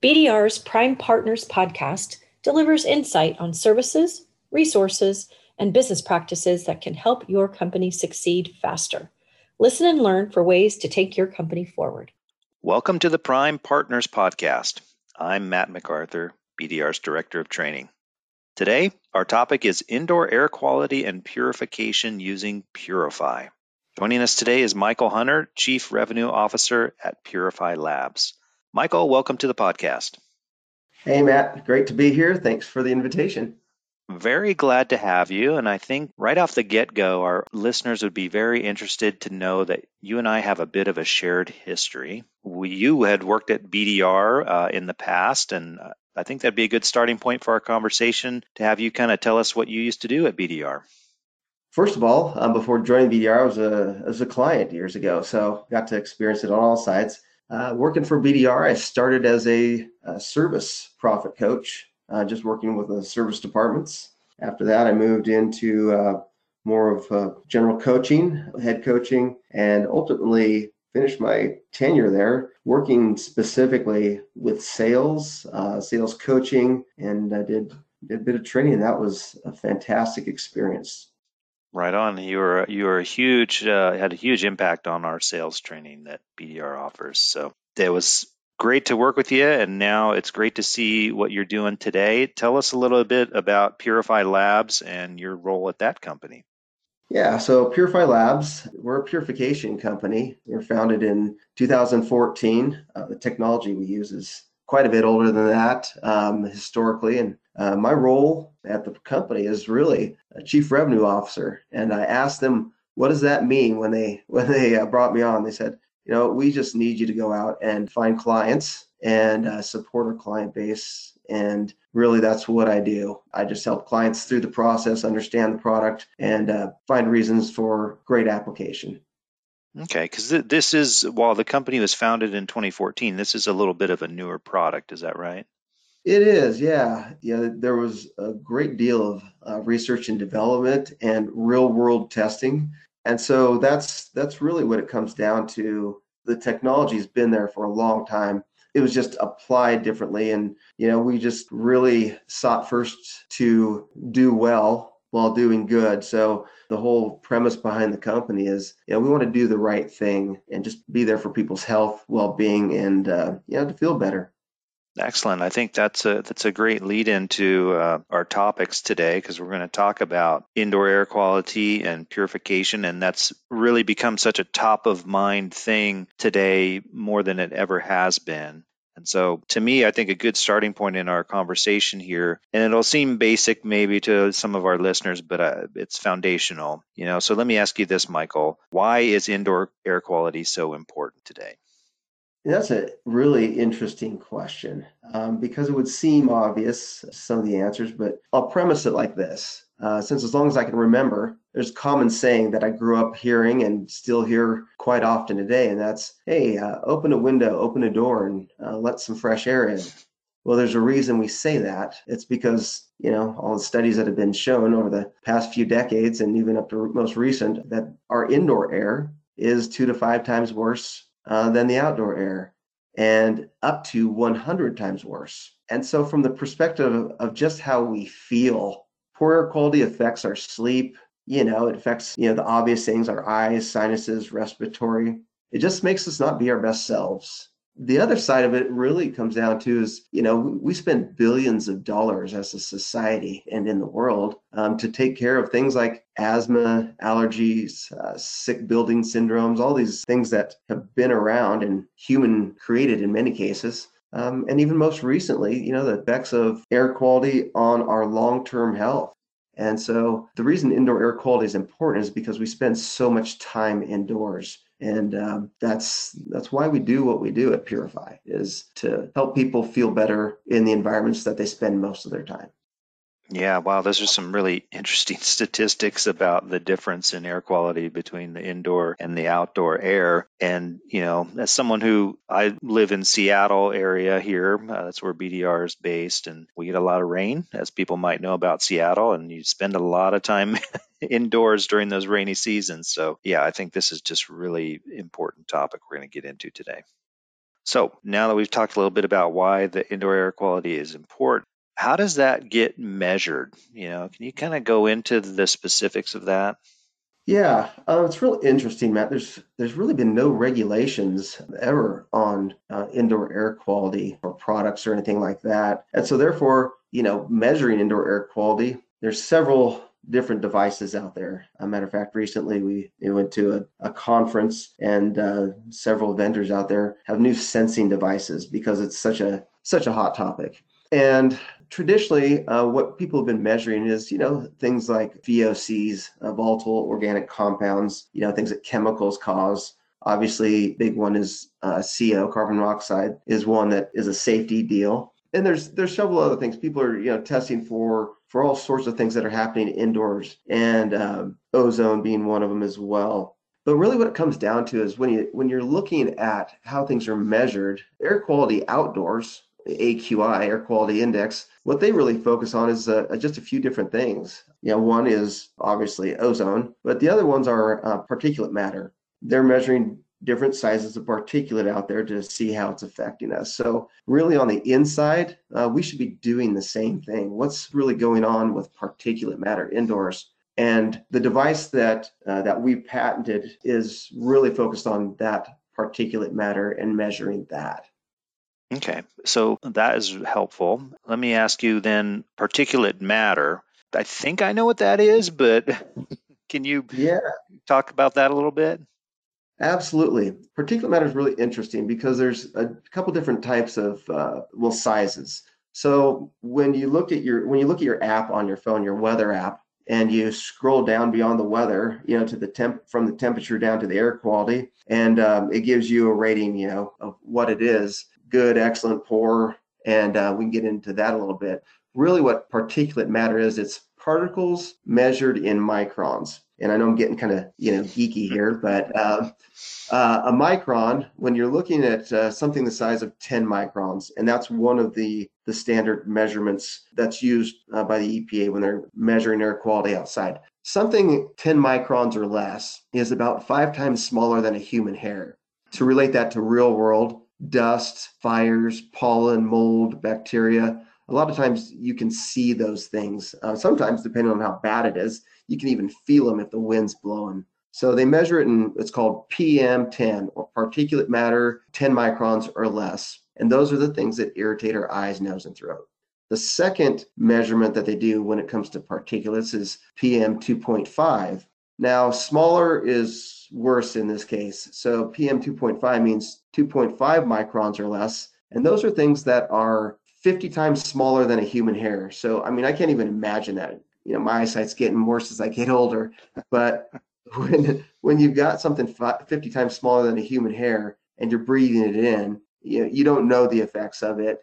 BDR's Prime Partners podcast delivers insight on services, resources, and business practices that can help your company succeed faster. Listen and learn for ways to take your company forward. Welcome to the Prime Partners Podcast. I'm Matt MacArthur, BDR's Director of Training. Today, our topic is indoor air quality and purification using PuriFi. Joining us today is Michael Hunter, Chief Revenue Officer at PuriFi Labs. Michael, welcome to the podcast. Hey, Matt. Great to be here. Thanks for the invitation. Very glad to have you. And I think right off the get go, our listeners would be very interested to know that you and I have a bit of a shared history. We, you had worked at BDR uh, in the past, and uh, I think that'd be a good starting point for our conversation to have you kind of tell us what you used to do at BDR. First of all, um, before joining BDR, I was a, as a client years ago, so got to experience it on all sides. Uh, working for BDR, I started as a, a service profit coach, uh, just working with the service departments. After that, I moved into uh, more of uh, general coaching, head coaching, and ultimately finished my tenure there working specifically with sales, uh, sales coaching, and I did, did a bit of training. That was a fantastic experience. Right on. You were you were a huge uh, had a huge impact on our sales training that BDR offers. So it was great to work with you, and now it's great to see what you're doing today. Tell us a little bit about PuriFi Labs and your role at that company. Yeah, so PuriFi Labs, we're a purification company. We were founded in 2014. Uh, the technology we use is quite a bit older than that um, historically, and uh, my role at the company is really a chief revenue officer, and I asked them, "What does that mean?" When they when they uh, brought me on, they said, "You know, we just need you to go out and find clients and uh, support our client base." And really, that's what I do. I just help clients through the process, understand the product, and uh, find reasons for great application. Okay, because th- this is while the company was founded in 2014, this is a little bit of a newer product. Is that right? It is, yeah. Yeah, there was a great deal of uh, research and development and real world testing. And so that's that's really what it comes down to. The technology's been there for a long time. It was just applied differently and you know, we just really sought first to do well while doing good. So the whole premise behind the company is, you know, we want to do the right thing and just be there for people's health, well-being, and uh, you know, to feel better. Excellent. I think that's a that's a great lead into uh, our topics today because we're going to talk about indoor air quality and purification, and that's really become such a top of mind thing today more than it ever has been. And so, to me, I think a good starting point in our conversation here, and it'll seem basic maybe to some of our listeners, but uh, it's foundational. You know, so let me ask you this, Michael: Why is indoor air quality so important today? That's a really interesting question um, because it would seem obvious, some of the answers, but I'll premise it like this. Uh, since as long as I can remember, there's a common saying that I grew up hearing and still hear quite often today, and that's, hey, uh, open a window, open a door, and uh, let some fresh air in. Well, there's a reason we say that. It's because, you know, all the studies that have been shown over the past few decades and even up to most recent that our indoor air is two to five times worse uh, than the outdoor air and up to 100 times worse. And so, from the perspective of just how we feel, poor air quality affects our sleep. You know, it affects, you know, the obvious things our eyes, sinuses, respiratory. It just makes us not be our best selves the other side of it really comes down to is you know we spend billions of dollars as a society and in the world um, to take care of things like asthma allergies uh, sick building syndromes all these things that have been around and human created in many cases. Um, and even most recently you know the effects of air quality on our long-term health. And so the reason indoor air quality is important is because we spend so much time indoors and um, that's that's why we do what we do at PuriFi is to help people feel better in the environments that they spend most of their time yeah, wow, those are some really interesting statistics about the difference in air quality between the indoor and the outdoor air. And, you know, as someone who I live in Seattle area here, uh, that's where BDR is based, and we get a lot of rain, as people might know about Seattle, and you spend a lot of time indoors during those rainy seasons. So, yeah, I think this is just really important topic we're going to get into today. So now that we've talked a little bit about why the indoor air quality is important, how does that get measured? You know, can you kind of go into the specifics of that? Yeah, uh, it's really interesting, Matt. There's there's really been no regulations ever on uh, indoor air quality or products or anything like that, and so therefore, you know, measuring indoor air quality, there's several different devices out there. A matter of fact, recently we, we went to a, a conference and uh, several vendors out there have new sensing devices because it's such a such a hot topic. And traditionally, uh, what people have been measuring is, you know, things like VOCs, uh, volatile organic compounds, you know, things that chemicals cause. Obviously, big one is uh, CO, carbon monoxide, is one that is a safety deal. And there's there's several other things. People are you know testing for for all sorts of things that are happening indoors, and um, ozone being one of them as well. But really, what it comes down to is when you when you're looking at how things are measured, air quality outdoors AQI, air quality index, what they really focus on is uh, just a few different things. You know, one is obviously ozone, but the other ones are uh, particulate matter. They're measuring different sizes of particulate out there to see how it's affecting us. So, really, on the inside, uh, we should be doing the same thing. What's really going on with particulate matter indoors? And the device that uh, that we patented is really focused on that particulate matter and measuring that. Okay, so that is helpful. Let me ask you then particulate matter. I think I know what that is, but can you yeah. talk about that a little bit? Absolutely. Particulate matter is really interesting because there's a couple different types of uh, well sizes. So when you look at your when you look at your app on your phone, your weather app, and you scroll down beyond the weather, you know, to the temp from the temperature down to the air quality, and um, it gives you a rating, you know, of what it is good, excellent, poor, and uh, we can get into that a little bit. Really, what particulate matter is, it's particles measured in microns. And I know I'm getting kind of you know geeky here, but uh, uh, a micron, when you're looking at uh, something the size of 10 microns, and that's one of the the standard measurements that's used uh, by the EPA when they're measuring air quality outside. Something 10 microns or less is about five times smaller than a human hair. To relate that to real world, dust, fires, pollen, mold, bacteria. A lot of times you can see those things. Uh, sometimes, depending on how bad it is, you can even feel them if the wind's blowing. So they measure it in it's called PM10 or particulate matter 10 microns or less. And those are the things that irritate our eyes, nose, and throat. The second measurement that they do when it comes to particulates is PM 2.5. Now, smaller is worse in this case. So PM 2.5 means 2.5 microns or less. And those are things that are 50 times smaller than a human hair. So, I mean, I can't even imagine that. You know, my eyesight's getting worse as I get older. But when when you've got something 50 times smaller than a human hair and you're breathing it in, you, know, you don't know the effects of it.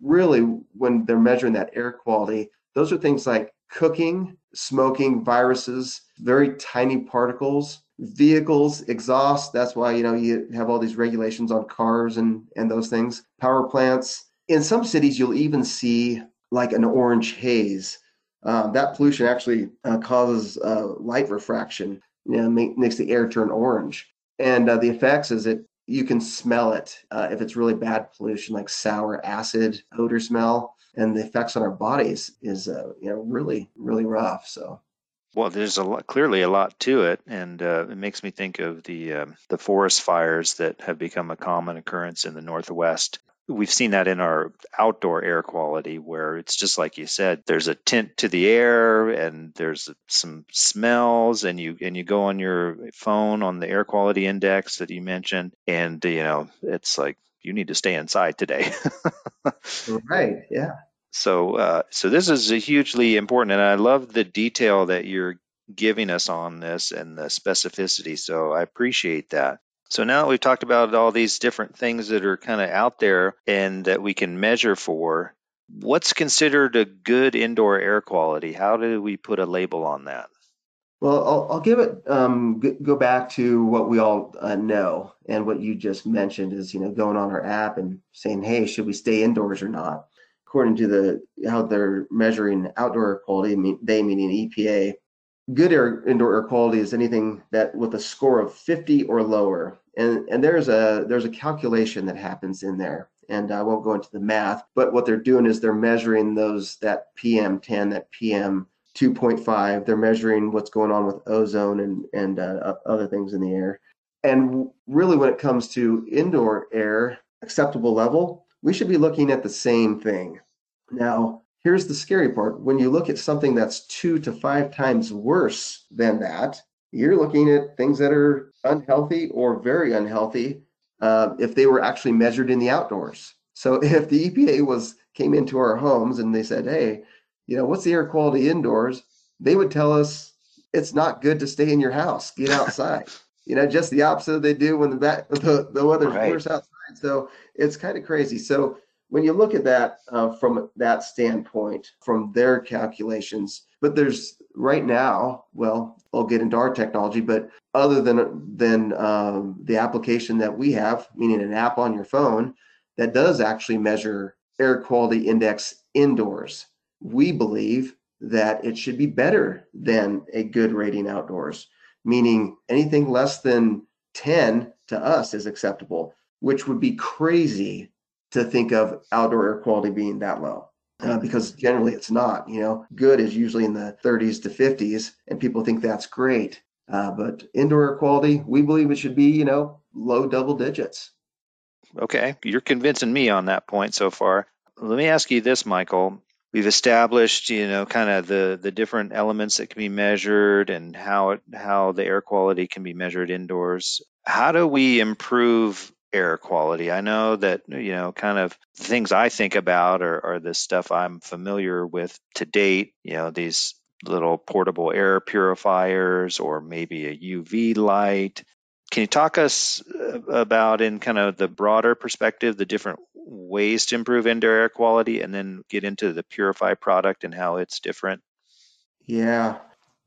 Really, when they're measuring that air quality, those are things like cooking, smoking, viruses, very tiny particles, vehicles, exhaust. That's why you know you have all these regulations on cars and and those things. Power plants. In some cities, you'll even see like an orange haze. Um, that pollution actually uh, causes uh, light refraction. You know, make, makes the air turn orange. And uh, the effects is it you can smell it uh, if it's really bad pollution, like sour acid odor smell and the effects on our bodies is uh, you know really really rough. So. Well, there's a lot, clearly a lot to it, and uh, it makes me think of the um, the forest fires that have become a common occurrence in the Northwest. We've seen that in our outdoor air quality, where it's just like you said. There's a tint to the air, and there's some smells, and you and you go on your phone on the air quality index that you mentioned, and you know it's like you need to stay inside today. right. Yeah. So, uh, so this is hugely important, and I love the detail that you're giving us on this and the specificity. So, I appreciate that. So now that we've talked about all these different things that are kind of out there and that we can measure for, what's considered a good indoor air quality? How do we put a label on that? Well, I'll, I'll give it um, go back to what we all uh, know, and what you just mentioned is you know going on our app and saying, hey, should we stay indoors or not? According to the how they're measuring outdoor air quality, they meaning EPA, good air indoor air quality is anything that with a score of 50 or lower. and and there's a there's a calculation that happens in there and I won't go into the math, but what they're doing is they're measuring those that PM10, that PM 2.5. They're measuring what's going on with ozone and and uh, other things in the air. And really, when it comes to indoor air acceptable level, we should be looking at the same thing. Now, here's the scary part: when you look at something that's two to five times worse than that, you're looking at things that are unhealthy or very unhealthy uh, if they were actually measured in the outdoors. So if the EPA was came into our homes and they said, "Hey, you know, what's the air quality indoors?" They would tell us it's not good to stay in your house. Get outside. you know, just the opposite they do when the back, the, the weather's right. worse outside. So it's kind of crazy. So when you look at that uh, from that standpoint, from their calculations, but there's right now, well, I'll get into our technology, but other than than um, the application that we have, meaning an app on your phone that does actually measure air quality index indoors, we believe that it should be better than a good rating outdoors, meaning anything less than 10 to us is acceptable, which would be crazy to think of outdoor air quality being that low uh, because generally it's not. You know, good is usually in the 30s to 50s, and people think that's great. Uh, but indoor air quality, we believe it should be, you know, low double digits. Okay, you're convincing me on that point so far. Let me ask you this, Michael. We've established, you know, kind of the the different elements that can be measured and how how the air quality can be measured indoors. How do we improve air quality. I know that, you know, kind of the things I think about are, are the stuff I'm familiar with to date, you know, these little portable air purifiers or maybe a UV light. Can you talk us uh, about in kind of the broader perspective, the different ways to improve indoor air quality and then get into the PuriFi product and how it's different? Yeah,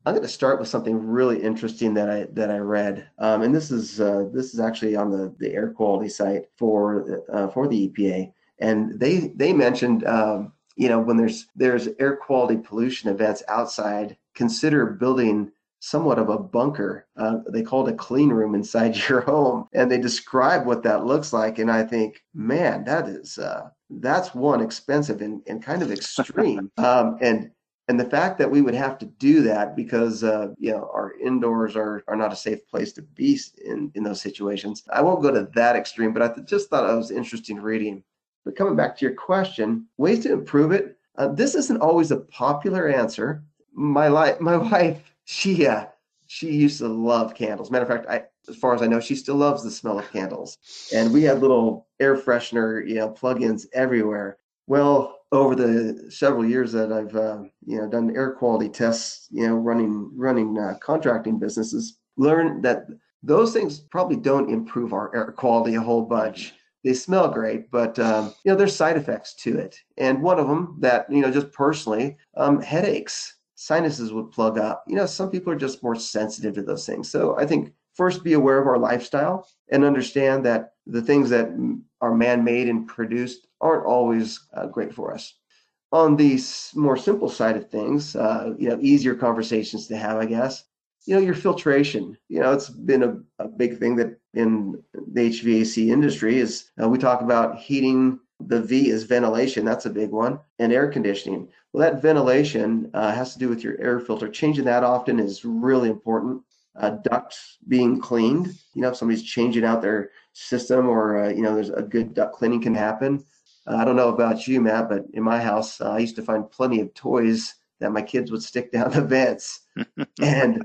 I'm going to start with something really interesting that I that I read, um, and this is uh, this is actually on the, the air quality site for uh, for the EPA, and they they mentioned um, you know when there's there's air quality pollution events outside, consider building somewhat of a bunker. Uh, they call it a clean room inside your home, and they describe what that looks like. And I think, man, that is uh, that's one expensive and, and kind of extreme. um, and and the fact that we would have to do that because uh, you know our indoors are are not a safe place to be in in those situations. I won't go to that extreme, but I th- just thought it was interesting reading. But coming back to your question, ways to improve it. Uh, this isn't always a popular answer. My life, my wife, she uh, she used to love candles. Matter of fact, I, as far as I know, she still loves the smell of candles. And we had little air freshener, you know, plugins everywhere. Well, over the several years that I've uh, you know done air quality tests, you know, running running uh, contracting businesses, learned that those things probably don't improve our air quality a whole bunch. They smell great, but um, you know there's side effects to it, and one of them that you know just personally, um, headaches, sinuses would plug up. You know, some people are just more sensitive to those things. So I think first be aware of our lifestyle and understand that the things that are man-made and produced aren't always uh, great for us. On the more simple side of things, uh, you know, easier conversations to have, I guess. You know, your filtration. You know, it's been a, a big thing that in the HVAC industry is uh, we talk about heating. The V is ventilation. That's a big one, and air conditioning. Well, that ventilation uh, has to do with your air filter. Changing that often is really important. Uh, ducts being cleaned. You know, if somebody's changing out their system or uh, you know there's a good duct cleaning can happen uh, i don't know about you matt but in my house uh, i used to find plenty of toys that my kids would stick down the vents and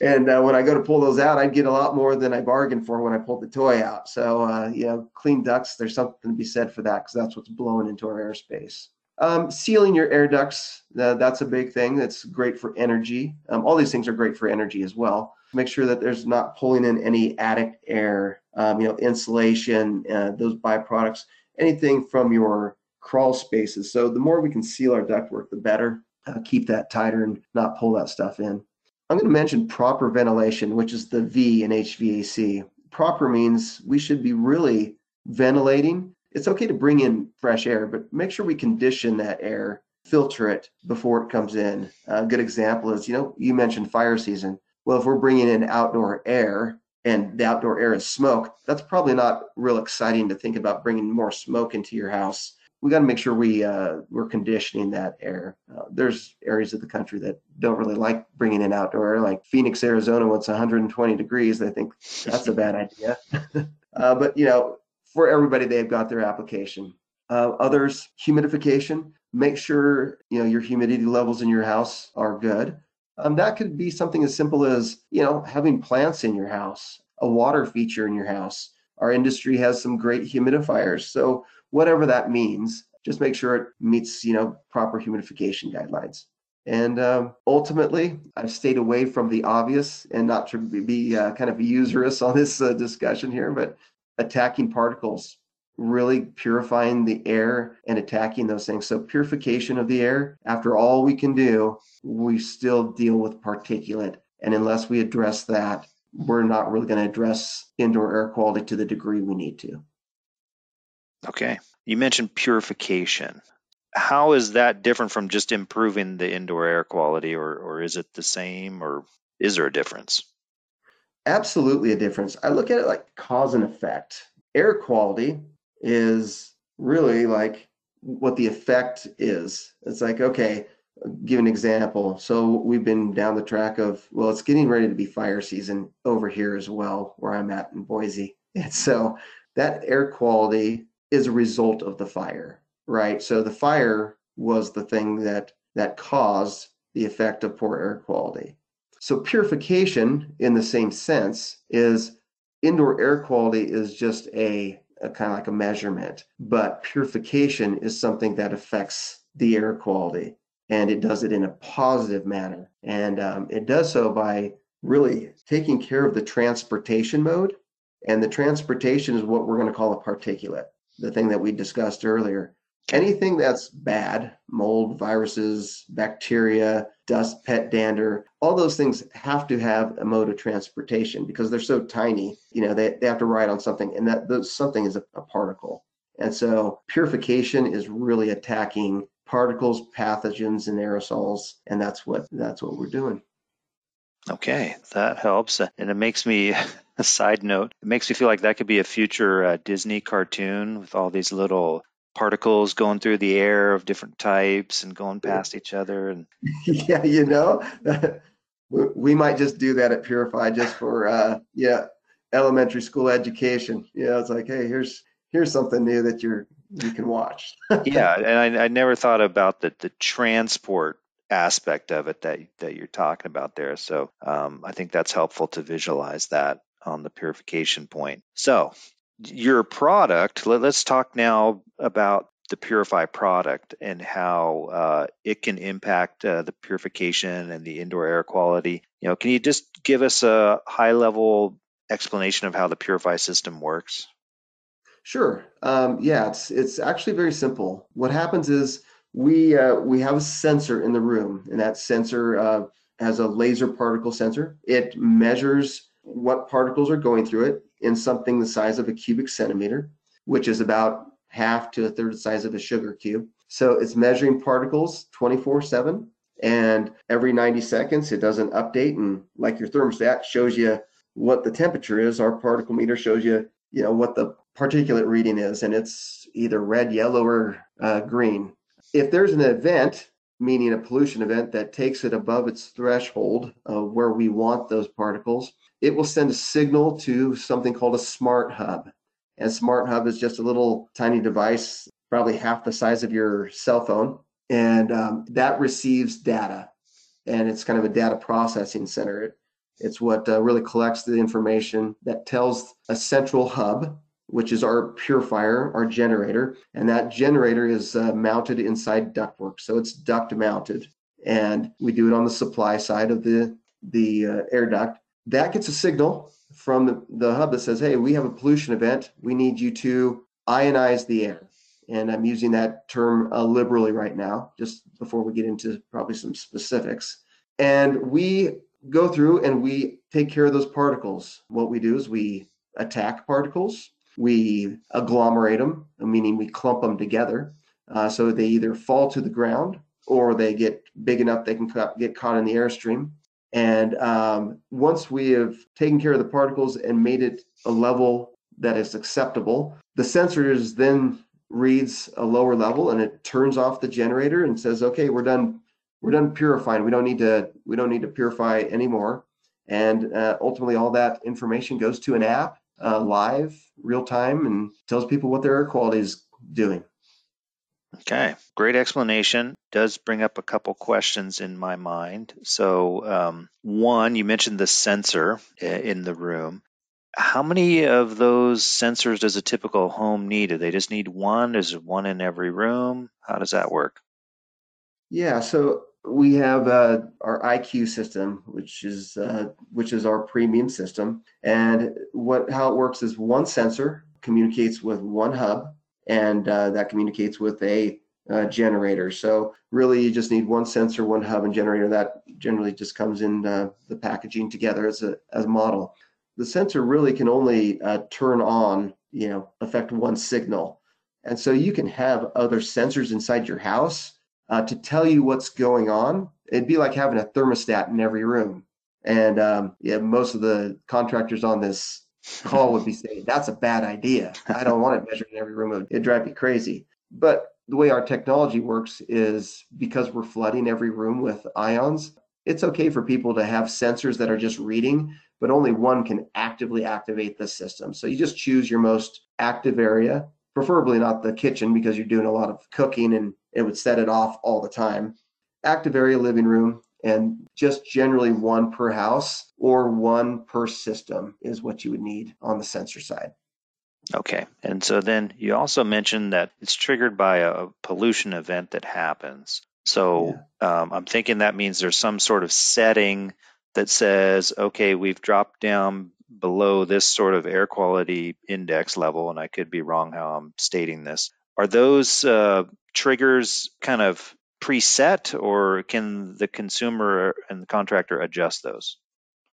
and uh, when i go to pull those out i'd get a lot more than i bargained for when i pulled the toy out so uh, you know clean ducts there's something to be said for that because that's what's blowing into our airspace um, sealing your air ducts uh, that's a big thing that's great for energy um, all these things are great for energy as well make sure that there's not pulling in any attic air, um, you know, insulation, uh, those byproducts, anything from your crawl spaces. So the more we can seal our ductwork, the better. Uh, keep that tighter and not pull that stuff in. I'm going to mention proper ventilation, which is the V in HVAC. Proper means we should be really ventilating. It's okay to bring in fresh air, but make sure we condition that air, filter it before it comes in. A good example is, you know, you mentioned fire season well, if we're bringing in outdoor air, and the outdoor air is smoke, that's probably not real exciting to think about bringing more smoke into your house. We got to make sure we uh, we're conditioning that air. Uh, there's areas of the country that don't really like bringing in outdoor air, like Phoenix, Arizona, when it's 120 degrees. They think that's a bad idea. uh, but you know, for everybody, they've got their application. Uh, others, humidification. Make sure you know your humidity levels in your house are good. Um, that could be something as simple as, you know, having plants in your house, a water feature in your house. Our industry has some great humidifiers. So whatever that means, just make sure it meets, you know, proper humidification guidelines. And um, ultimately, I've stayed away from the obvious and not to be uh, kind of usurious on this uh, discussion here, but attacking particles really purifying the air and attacking those things. So, purification of the air, after all we can do, we still deal with particulate. And unless we address that, we're not really going to address indoor air quality to the degree we need to. Okay. You mentioned purification. How is that different from just improving the indoor air quality, or, or is it the same, or is there a difference? Absolutely a difference. I look at it like cause and effect. Air quality is really like what the effect is. It's like, okay, give an example. So we've been down the track of, well, it's getting ready to be fire season over here as well, where I'm at in Boise. And so that air quality is a result of the fire, right? So the fire was the thing that that caused the effect of poor air quality. So purification in the same sense is indoor air quality is just a kind of like a measurement, but purification is something that affects the air quality and it does it in a positive manner. And um, it does so by really taking care of the transportation mode. And the transportation is what we're going to call a particulate, the thing that we discussed earlier anything that's bad mold viruses bacteria dust pet dander all those things have to have a mode of transportation because they're so tiny you know they, they have to ride on something and that those, something is a, a particle. And so purification is really attacking particles pathogens and aerosols and that's what that's what we're doing. Okay that helps and it makes me a side note it makes me feel like that could be a future uh, disney cartoon with all these little particles going through the air of different types and going past each other and yeah you know we might just do that at PuriFi just for uh yeah elementary school education. Yeah it's like hey here's here's something new that you're you can watch. Yeah and I, I never thought about the the transport aspect of it that that you're talking about there. So um, i think that's helpful to visualize that on the purification point. So your product, let, us talk now about the PuriFi product and how uh, it can impact uh, the purification and the indoor air quality. You know, can you just give us a high level explanation of how the PuriFi system works? Sure. Um, yeah, it's it's actually very simple. What happens is we uh, we have a sensor in the room, and that sensor uh, has a laser particle sensor. It measures what particles are going through it in something the size of a cubic centimeter, which is about half to a third the size of a sugar cube. So it's measuring particles 24 7. And every 90 seconds, it does an update. And like your thermostat shows you what the temperature is, our particle meter shows you, you know, what the particulate reading is. And it's either red, yellow, or uh, green. If there's an event, meaning a pollution event that takes it above its threshold where we want those particles, it will send a signal to something called a smart hub. And smart hub is just a little tiny device, probably half the size of your cell phone. And um, that receives data. And it's kind of a data processing center. It, it's what uh, really collects the information that tells a central hub, which is our purifier, our generator. And that generator is uh, mounted inside ductwork. So it's duct mounted. And we do it on the supply side of the, the uh, air duct that gets a signal from the, the hub that says, hey, we have a pollution event. We need you to ionize the air. And I'm using that term uh, liberally right now, just before we get into probably some specifics. And we go through and we take care of those particles. What we do is we attack particles, we agglomerate them, meaning we clump them together. Uh, so they either fall to the ground or they get big enough they can get caught in the airstream And um, once we have taken care of the particles and made it a level that is acceptable, the sensors then reads a lower level and it turns off the generator and says, okay, we're done. We're done purifying. We don't need to. We don't need to purify anymore. And uh, ultimately, all that information goes to an app, uh, live, real time, and tells people what their air quality is doing. Okay, great explanation. Does bring up a couple questions in my mind. So, um, one, you mentioned the sensor in the room. How many of those sensors does a typical home need? Do they just need one? Is it one in every room? How does that work? Yeah, so we have uh, our IQ system, which is uh, which is our premium system, and what how it works is one sensor communicates with one hub, and uh, that communicates with a uh, generator. So really, you just need one sensor, one hub, and generator. That generally just comes in uh, the packaging together as a as a model the sensor really can only uh, turn on, you know, affect one signal. And so you can have other sensors inside your house uh, to tell you what's going on. It'd be like having a thermostat in every room. And um, yeah, most of the contractors on this call would be saying, that's a bad idea. I don't want it measured in every room. It'd drive me crazy. But the way our technology works is because we're flooding every room with ions, it's okay for people to have sensors that are just reading, but only one can actively activate the system. So you just choose your most active area, preferably not the kitchen because you're doing a lot of cooking and it would set it off all the time. Active area, living room, and just generally one per house or one per system is what you would need on the sensor side. Okay. And so then you also mentioned that it's triggered by a pollution event that happens. So yeah. um, I'm thinking that means there's some sort of setting that says, okay, we've dropped down below this sort of air quality index level, and I could be wrong how I'm stating this. Are those uh, triggers kind of preset, or can the consumer and the contractor adjust those?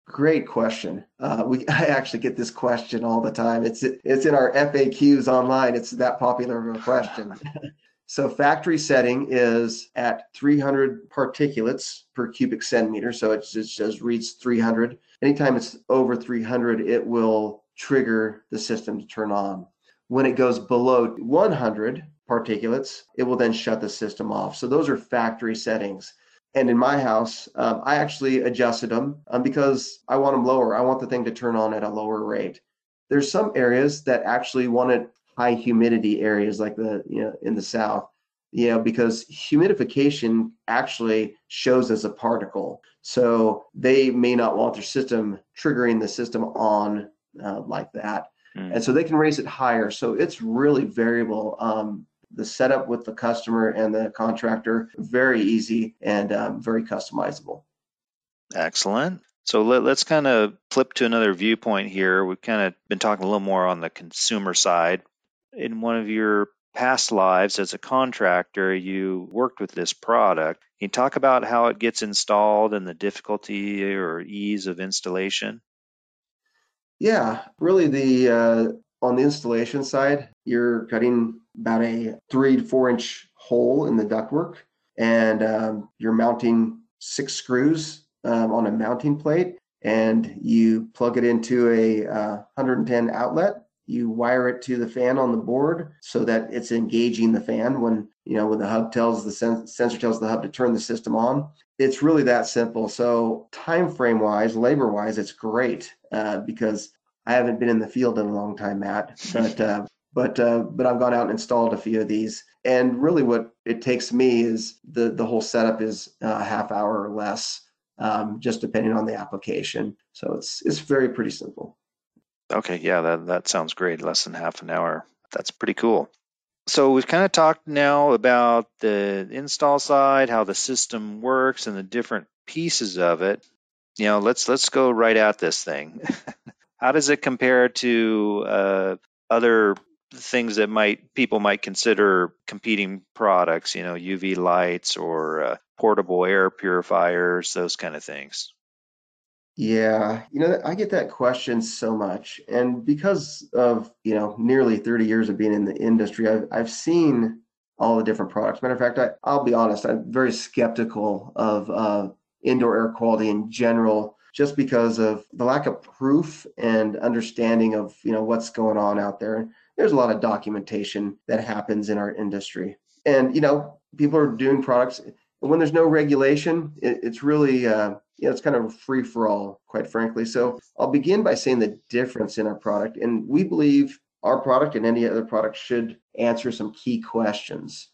Great question. Uh, we I actually get this question all the time. It's it's in our FAQs online. It's that popular of a question. So factory setting is at 300 particulates per cubic centimeter. So it just, just reads 300. Anytime it's over 300, it will trigger the system to turn on. When it goes below 100 particulates, it will then shut the system off. So those are factory settings. And in my house, um, I actually adjusted them um, because I want them lower. I want the thing to turn on at a lower rate. There's some areas that actually want it high humidity areas like the you know in the south you know because humidification actually shows as a particle so they may not want their system triggering the system on uh, like that mm. and so they can raise it higher so it's really variable um, the setup with the customer and the contractor very easy and um, very customizable excellent so let, us kind of flip to another viewpoint here. We've kind of been talking a little more on the consumer side, in one of your past lives as a contractor, you worked with this product. Can you talk about how it gets installed and the difficulty or ease of installation? Yeah, really the uh, on the installation side, you're cutting about a three to four inch hole in the ductwork, and um, you're mounting six screws um, on a mounting plate, and you plug it into a uh, 110 outlet. You wire it to the fan on the board so that it's engaging the fan when you know when the hub tells the sen- sensor tells the hub to turn the system on. It's really that simple. So time frame wise labor wise it's great uh, because i haven't been in the field in a long time matt but uh, but uh, but i've gone out and installed a few of these and really what it takes me is the the whole setup is a half hour or less um, just depending on the application so it's it's very pretty simple Okay, yeah, that that sounds great. Less than half an hour. That's pretty cool. So we've kind of talked now about the install side, how the system works, and the different pieces of it. You know, let's let's go right at this thing. how does it compare to uh, other things that might people might consider competing products? You know, UV lights or uh, portable air purifiers, those kind of things. Yeah, you know, I get that question so much. And because of, you know, nearly 30 years of being in the industry, I've, I've seen all the different products. Matter of fact, I, I'll be honest, I'm very skeptical of uh, indoor air quality in general just because of the lack of proof and understanding of you know what's going on out there. There's a lot of documentation that happens in our industry. And you know people are doing products when there's no regulation it, it's really uh, you know it's kind of free for all quite frankly. So i'll begin by saying the difference in our product and we believe our product and any other product should answer some key questions.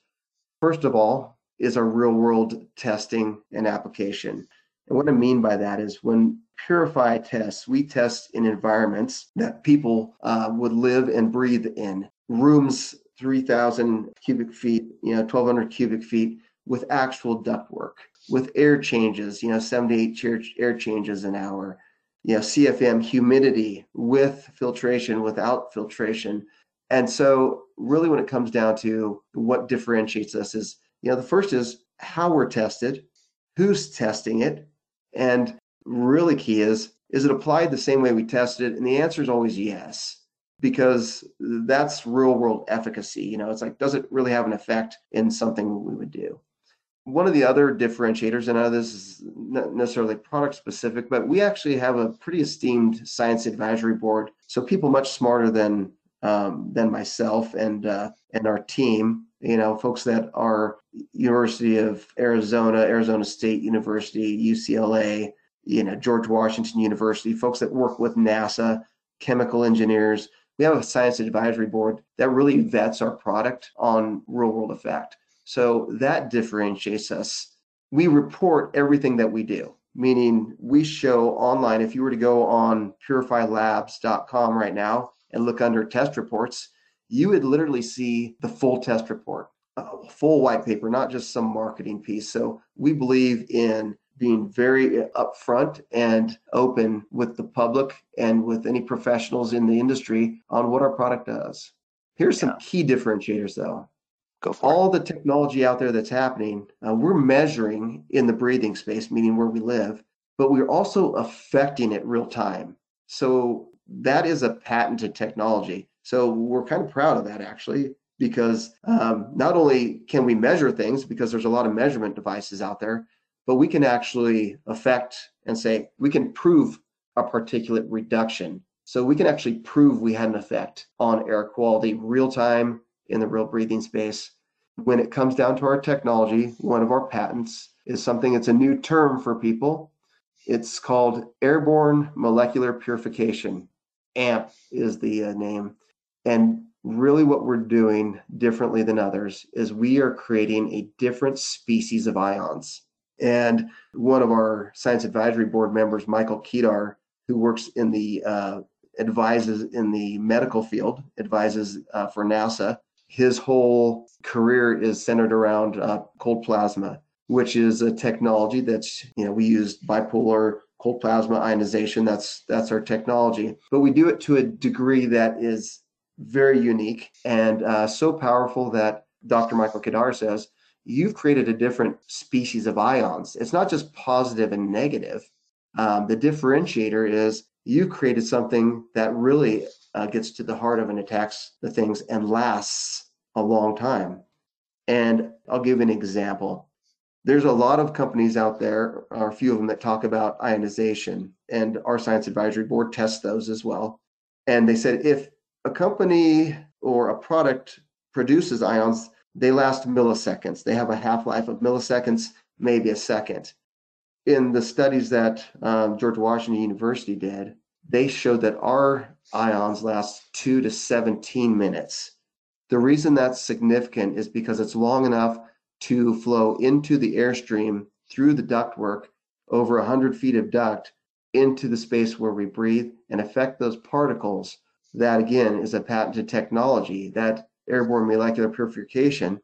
First of all is our real world testing and application and what I mean by that is when PuriFi tests, we test in environments that people uh, would live and breathe in. Rooms 3,000 cubic feet, you know, 1,200 cubic feet with actual ductwork, with air changes, you know, 78 air changes an hour, you know, CFM humidity with filtration, without filtration. And so, really, when it comes down to what differentiates us, is, you know, the first is how we're tested, who's testing it, and really key is is it applied the same way we tested it? And the answer is always yes, because that's real world efficacy. You know, it's like, does it really have an effect in something we would do? One of the other differentiators, and I know this is not necessarily product specific, but we actually have a pretty esteemed science advisory board. So people much smarter than um, than myself and uh, and our team. You know, folks that are University of Arizona, Arizona State University, UCLA, you know, George Washington University, folks that work with NASA, chemical engineers. We have a science advisory board that really vets our product on real world effect. So that differentiates us. We report everything that we do, meaning we show online. If you were to go on purifylabs.com right now, and look under test reports, you would literally see the full test report, a full white paper, not just some marketing piece. So we believe in being very upfront and open with the public and with any professionals in the industry on what our product does. Here's some key differentiators though. Go for All it. the technology out there that's happening, uh, we're measuring in the breathing space, meaning where we live, but we're also affecting it real time. So that is a patented technology. So we're kind of proud of that actually, because um, not only can we measure things because there's a lot of measurement devices out there, but we can actually affect and say we can prove a particulate reduction. So we can actually prove we had an effect on air quality real time in the real breathing space. When it comes down to our technology, one of our patents is something it's a new term for people. It's called airborne molecular purification. AMP is the uh, name. And really, what we're doing differently than others is we are creating a different species of ions. And one of our science advisory board members, Michael Kedar, who works in the uh, advises in the medical field, advises uh, for NASA. His whole career is centered around uh, cold plasma, which is a technology that's you know we use bipolar cold plasma ionization. That's that's our technology, but we do it to a degree that is very unique and uh, so powerful that Dr. Michael Kedar says you've created a different species of ions. It's not just positive and negative. Um, the differentiator is you've created something that really uh, gets to the heart of and attacks the things and lasts a long time. And I'll give an example there's a lot of companies out there, or a few of them that talk about ionization, and our science advisory board tests those as well. And they said if a company or a product produces ions, they last milliseconds. They have a half life of milliseconds, maybe a second. In the studies that um, George Washington University did, they showed that our ions last two to 17 minutes. The reason that's significant is because it's long enough to flow into the airstream through the ductwork over 100 feet of duct into the space where we breathe and affect those particles. That again is a patented technology, that airborne molecular purification.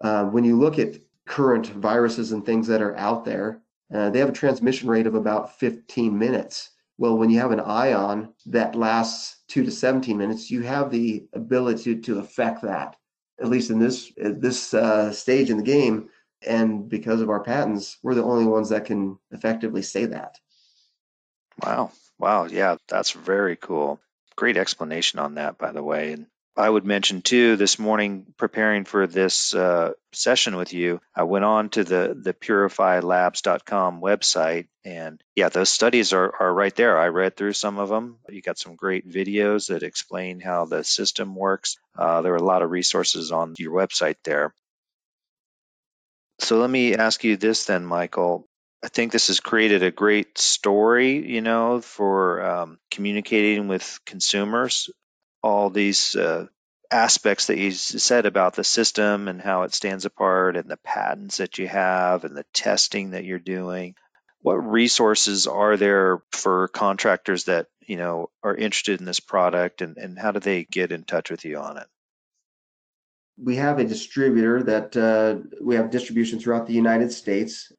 Uh, when you look at current viruses and things that are out there, uh, they have a transmission rate of about 15 minutes. Well, when you have an ion that lasts two to 17 minutes, you have the ability to affect that at least in this this uh, stage in the game. And because of our patents, we're the only ones that can effectively say that. Wow. Wow. Yeah, that's very cool. Great explanation on that, by the way. And I would mention too this morning, preparing for this uh, session with you, I went on to the the purifylabs.com website, and yeah, those studies are are right there. I read through some of them. You got some great videos that explain how the system works. Uh, there are a lot of resources on your website there. So let me ask you this then, Michael. I think this has created a great story, you know, for um, communicating with consumers. All these uh, aspects that you said about the system and how it stands apart and the patents that you have and the testing that you're doing. What resources are there for contractors that you know are interested in this product and, and how do they get in touch with you on it? We have a distributor that uh, we have distribution throughout the united states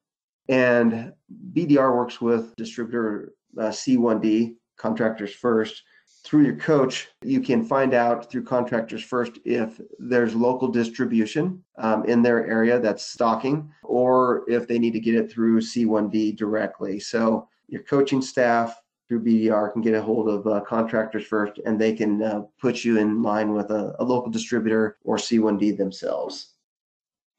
and bdr works with distributor uh, c1d contractors first through your coach, you can find out through contractors first if there's local distribution um, in their area that's stocking, or if they need to get it through C1D directly. So your coaching staff through BDR can get a hold of uh, contractors first, and they can uh, put you in line with a, a local distributor or C1D themselves.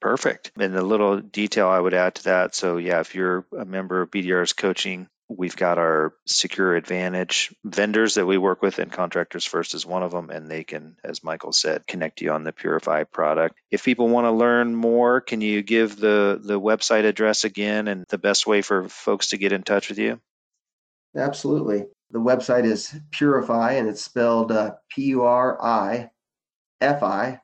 Perfect. And a little detail I would add to that. So, yeah, if you're a member of BDR's coaching We've got our Secure Advantage vendors that we work with, and Contractors First is one of them, and they can, as Michael said, connect you on the PuriFi product. If people want to learn more, can you give the the website address again and the best way for folks to get in touch with you? Absolutely. The website is PuriFi, and it's spelled uh, P U R I F I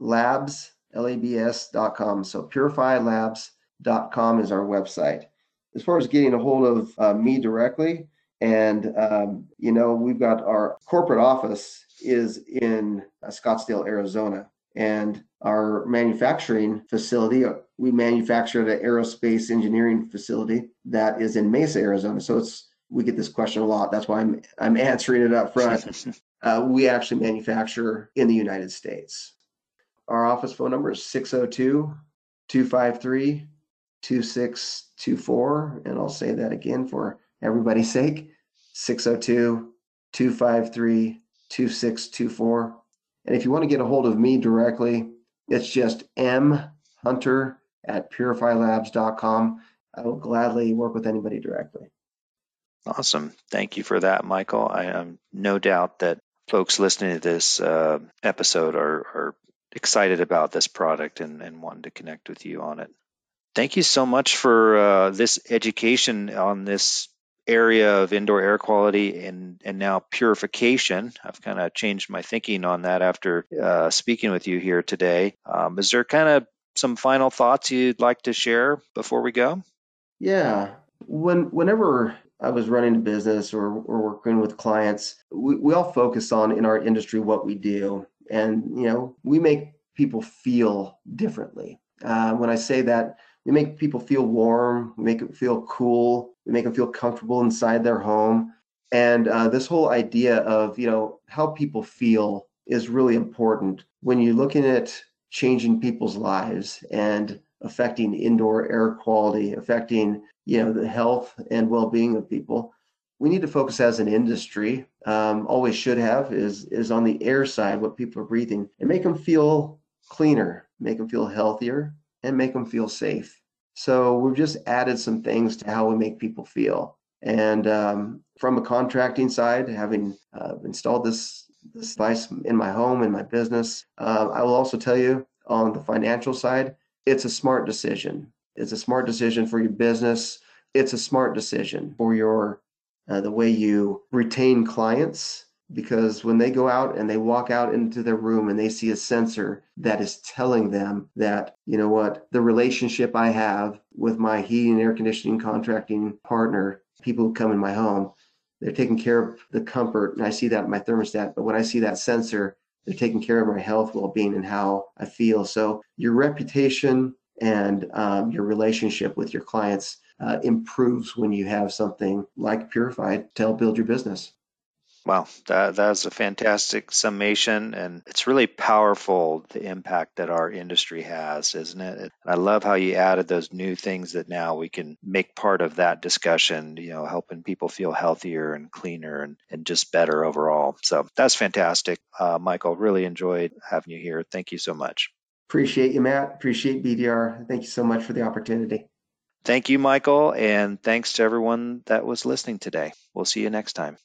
labs L A B S dot com. So purifilabs.com is our website as far as getting a hold of uh, me directly, and um, you know, we've got our corporate office is in uh, Scottsdale, Arizona, and our manufacturing facility, we manufacture at an aerospace engineering facility that is in Mesa, Arizona. So it's we get this question a lot. That's why I'm I'm answering it up front. uh, we actually manufacture in the United States. Our office phone number is 602 253 2624. And I'll say that again for everybody's sake 602 253 2624. And if you want to get a hold of me directly, it's just m hunter at purifilabs.com. I will gladly work with anybody directly. Awesome. Thank you for that, Michael. I am no doubt that folks listening to this uh, episode are, are excited about this product and, and wanting to connect with you on it. Thank you so much for uh, this education on this area of indoor air quality and, and now purification. I've kind of changed my thinking on that after uh, speaking with you here today. Um, is there kind of some final thoughts you'd like to share before we go? Yeah. When whenever I was running a business or, or working with clients, we, we all focus on in our industry what we do. And, you know, we make people feel differently. Uh, when I say that, we make people feel warm, we make them feel cool, we make them feel comfortable inside their home. And uh, this whole idea of, you know, how people feel is really important when you're looking at changing people's lives and affecting indoor air quality, affecting, you know, the health and well-being of people. We need to focus as an industry, um, always should have, is is on the air side, what people are breathing, and make them feel cleaner, make them feel healthier, and make them feel safe. So we've just added some things to how we make people feel. And um, from a contracting side, having uh, installed this, this device in my home, in my business, uh, I will also tell you on the financial side, it's a smart decision. It's a smart decision for your business. It's a smart decision for your uh, the way you retain clients because when they go out and they walk out into their room and they see a sensor that is telling them that, you know what, the relationship I have with my heating and air conditioning contracting partner, people who come in my home, they're taking care of the comfort. And I see that in my thermostat. But when I see that sensor, they're taking care of my health, well being, and how I feel. So your reputation and um, your relationship with your clients uh, improves when you have something like Purified to help build your business. Wow, that that's a fantastic summation, and it's really powerful the impact that our industry has, isn't it? I love how you added those new things that now we can make part of that discussion. You know, helping people feel healthier and cleaner and and just better overall. So that's fantastic, uh, Michael. Really enjoyed having you here. Thank you so much. Appreciate you, Matt. Appreciate BDR. Thank you so much for the opportunity. Thank you, Michael, and thanks to everyone that was listening today. We'll see you next time.